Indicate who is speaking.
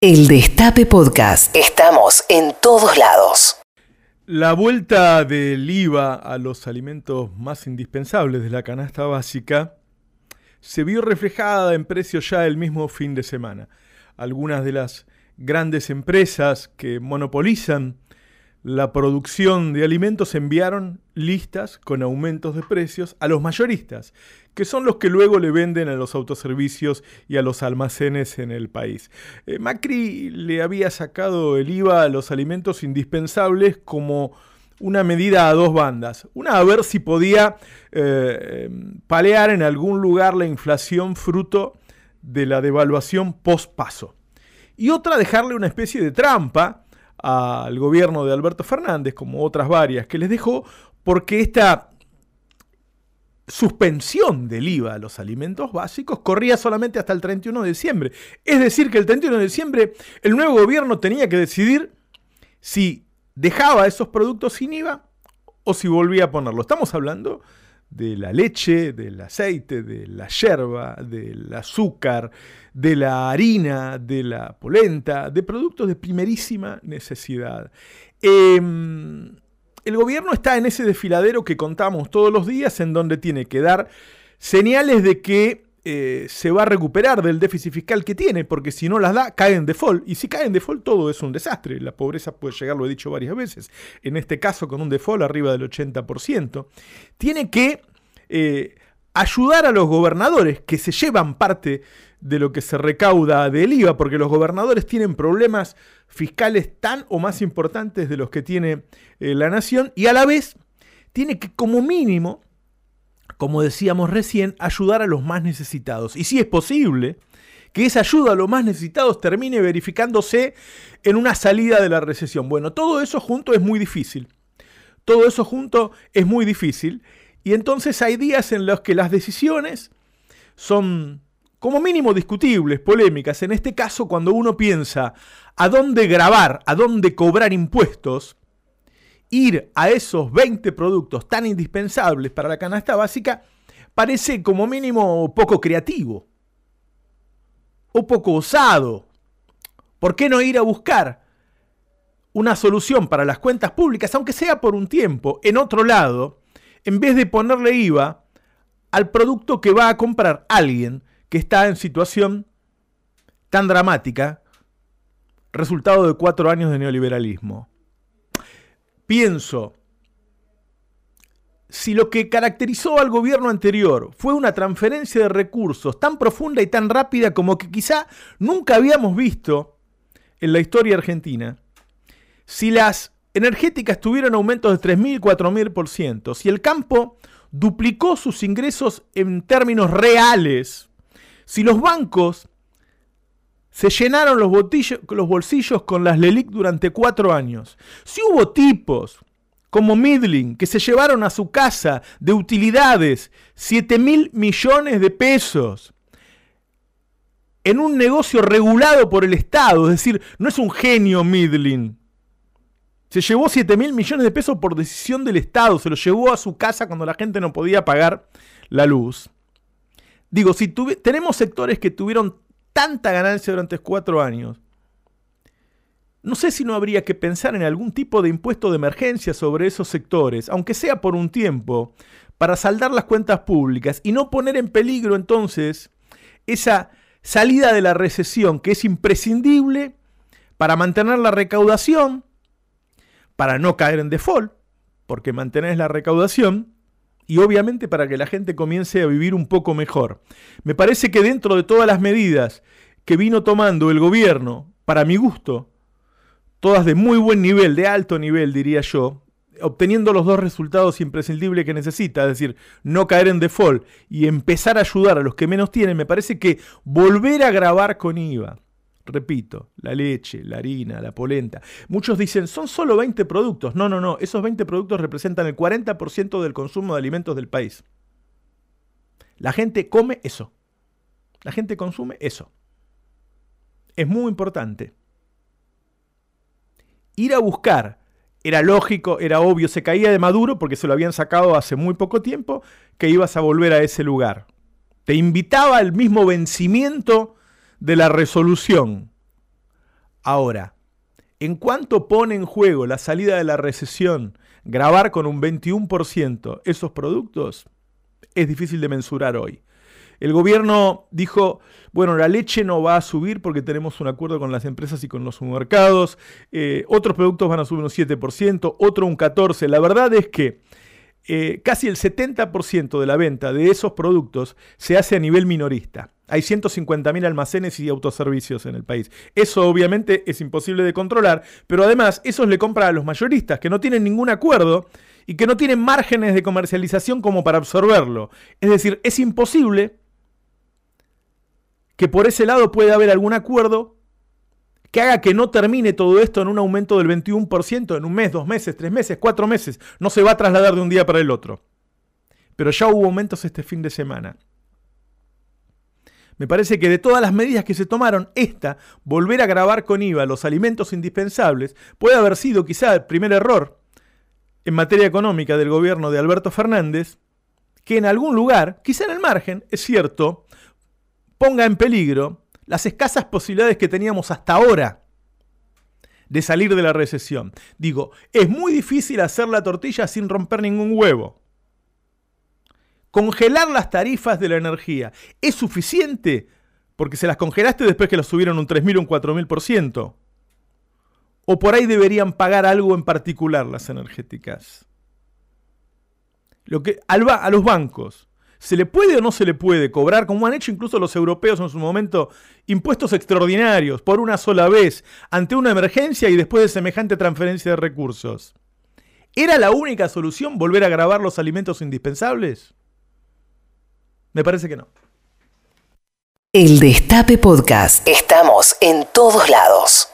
Speaker 1: El Destape Podcast. Estamos en todos lados.
Speaker 2: La vuelta del IVA a los alimentos más indispensables de la canasta básica se vio reflejada en precios ya el mismo fin de semana. Algunas de las grandes empresas que monopolizan la producción de alimentos enviaron listas con aumentos de precios a los mayoristas, que son los que luego le venden a los autoservicios y a los almacenes en el país. Eh, Macri le había sacado el IVA a los alimentos indispensables como una medida a dos bandas. Una a ver si podía eh, palear en algún lugar la inflación fruto de la devaluación post paso. Y otra dejarle una especie de trampa al gobierno de Alberto Fernández, como otras varias que les dejó, porque esta suspensión del IVA a los alimentos básicos corría solamente hasta el 31 de diciembre. Es decir, que el 31 de diciembre el nuevo gobierno tenía que decidir si dejaba esos productos sin IVA o si volvía a ponerlo. Estamos hablando de la leche, del aceite, de la yerba, del azúcar, de la harina, de la polenta, de productos de primerísima necesidad. Em, el gobierno está en ese desfiladero que contamos todos los días, en donde tiene que dar señales de que eh, se va a recuperar del déficit fiscal que tiene, porque si no las da, cae en default. Y si cae en default, todo es un desastre. La pobreza puede llegar, lo he dicho varias veces, en este caso con un default arriba del 80%. Tiene que eh, ayudar a los gobernadores que se llevan parte de lo que se recauda del IVA, porque los gobernadores tienen problemas fiscales tan o más importantes de los que tiene eh, la nación, y a la vez tiene que como mínimo como decíamos recién, ayudar a los más necesitados. Y si es posible, que esa ayuda a los más necesitados termine verificándose en una salida de la recesión. Bueno, todo eso junto es muy difícil. Todo eso junto es muy difícil. Y entonces hay días en los que las decisiones son como mínimo discutibles, polémicas. En este caso, cuando uno piensa a dónde grabar, a dónde cobrar impuestos, ir a esos 20 productos tan indispensables para la canasta básica parece como mínimo poco creativo o poco osado. ¿Por qué no ir a buscar una solución para las cuentas públicas, aunque sea por un tiempo, en otro lado, en vez de ponerle IVA al producto que va a comprar alguien que está en situación tan dramática, resultado de cuatro años de neoliberalismo? Pienso, si lo que caracterizó al gobierno anterior fue una transferencia de recursos tan profunda y tan rápida como que quizá nunca habíamos visto en la historia argentina, si las energéticas tuvieron aumentos de 3.000, 4.000%, si el campo duplicó sus ingresos en términos reales, si los bancos se llenaron los, los bolsillos con las LELIC durante cuatro años. Si hubo tipos como Midling que se llevaron a su casa de utilidades 7 mil millones de pesos en un negocio regulado por el Estado, es decir, no es un genio Midling. Se llevó 7 mil millones de pesos por decisión del Estado, se lo llevó a su casa cuando la gente no podía pagar la luz. Digo, si tenemos sectores que tuvieron tanta ganancia durante cuatro años, no sé si no habría que pensar en algún tipo de impuesto de emergencia sobre esos sectores, aunque sea por un tiempo, para saldar las cuentas públicas y no poner en peligro entonces esa salida de la recesión que es imprescindible para mantener la recaudación, para no caer en default, porque mantener la recaudación, y obviamente para que la gente comience a vivir un poco mejor. Me parece que dentro de todas las medidas que vino tomando el gobierno, para mi gusto, todas de muy buen nivel, de alto nivel diría yo, obteniendo los dos resultados imprescindibles que necesita, es decir, no caer en default y empezar a ayudar a los que menos tienen, me parece que volver a grabar con IVA, Repito, la leche, la harina, la polenta. Muchos dicen, son solo 20 productos. No, no, no. Esos 20 productos representan el 40% del consumo de alimentos del país. La gente come eso. La gente consume eso. Es muy importante. Ir a buscar, era lógico, era obvio, se caía de Maduro porque se lo habían sacado hace muy poco tiempo, que ibas a volver a ese lugar. Te invitaba al mismo vencimiento de la resolución Ahora, en cuanto pone en juego la salida de la recesión, grabar con un 21% esos productos, es difícil de mensurar hoy. El gobierno dijo, bueno, la leche no va a subir porque tenemos un acuerdo con las empresas y con los supermercados, eh, otros productos van a subir un 7%, otro un 14%. La verdad es que eh, casi el 70% de la venta de esos productos se hace a nivel minorista. Hay 150.000 almacenes y autoservicios en el país. Eso obviamente es imposible de controlar, pero además esos le compran a los mayoristas que no tienen ningún acuerdo y que no tienen márgenes de comercialización como para absorberlo. Es decir, es imposible que por ese lado pueda haber algún acuerdo que haga que no termine todo esto en un aumento del 21% en un mes, dos meses, tres meses, cuatro meses. No se va a trasladar de un día para el otro. Pero ya hubo aumentos este fin de semana. Me parece que de todas las medidas que se tomaron, esta, volver a grabar con IVA los alimentos indispensables, puede haber sido quizá el primer error en materia económica del gobierno de Alberto Fernández, que en algún lugar, quizá en el margen, es cierto, ponga en peligro las escasas posibilidades que teníamos hasta ahora de salir de la recesión. Digo, es muy difícil hacer la tortilla sin romper ningún huevo. Congelar las tarifas de la energía es suficiente porque se las congelaste después que las subieron un 3.000 o un 4.000%. O por ahí deberían pagar algo en particular las energéticas. Lo que, a los bancos, ¿Se le puede o no se le puede cobrar, como han hecho incluso los europeos en su momento, impuestos extraordinarios por una sola vez ante una emergencia y después de semejante transferencia de recursos? ¿Era la única solución volver a grabar los alimentos indispensables? Me parece que no.
Speaker 1: El Destape Podcast. Estamos en todos lados.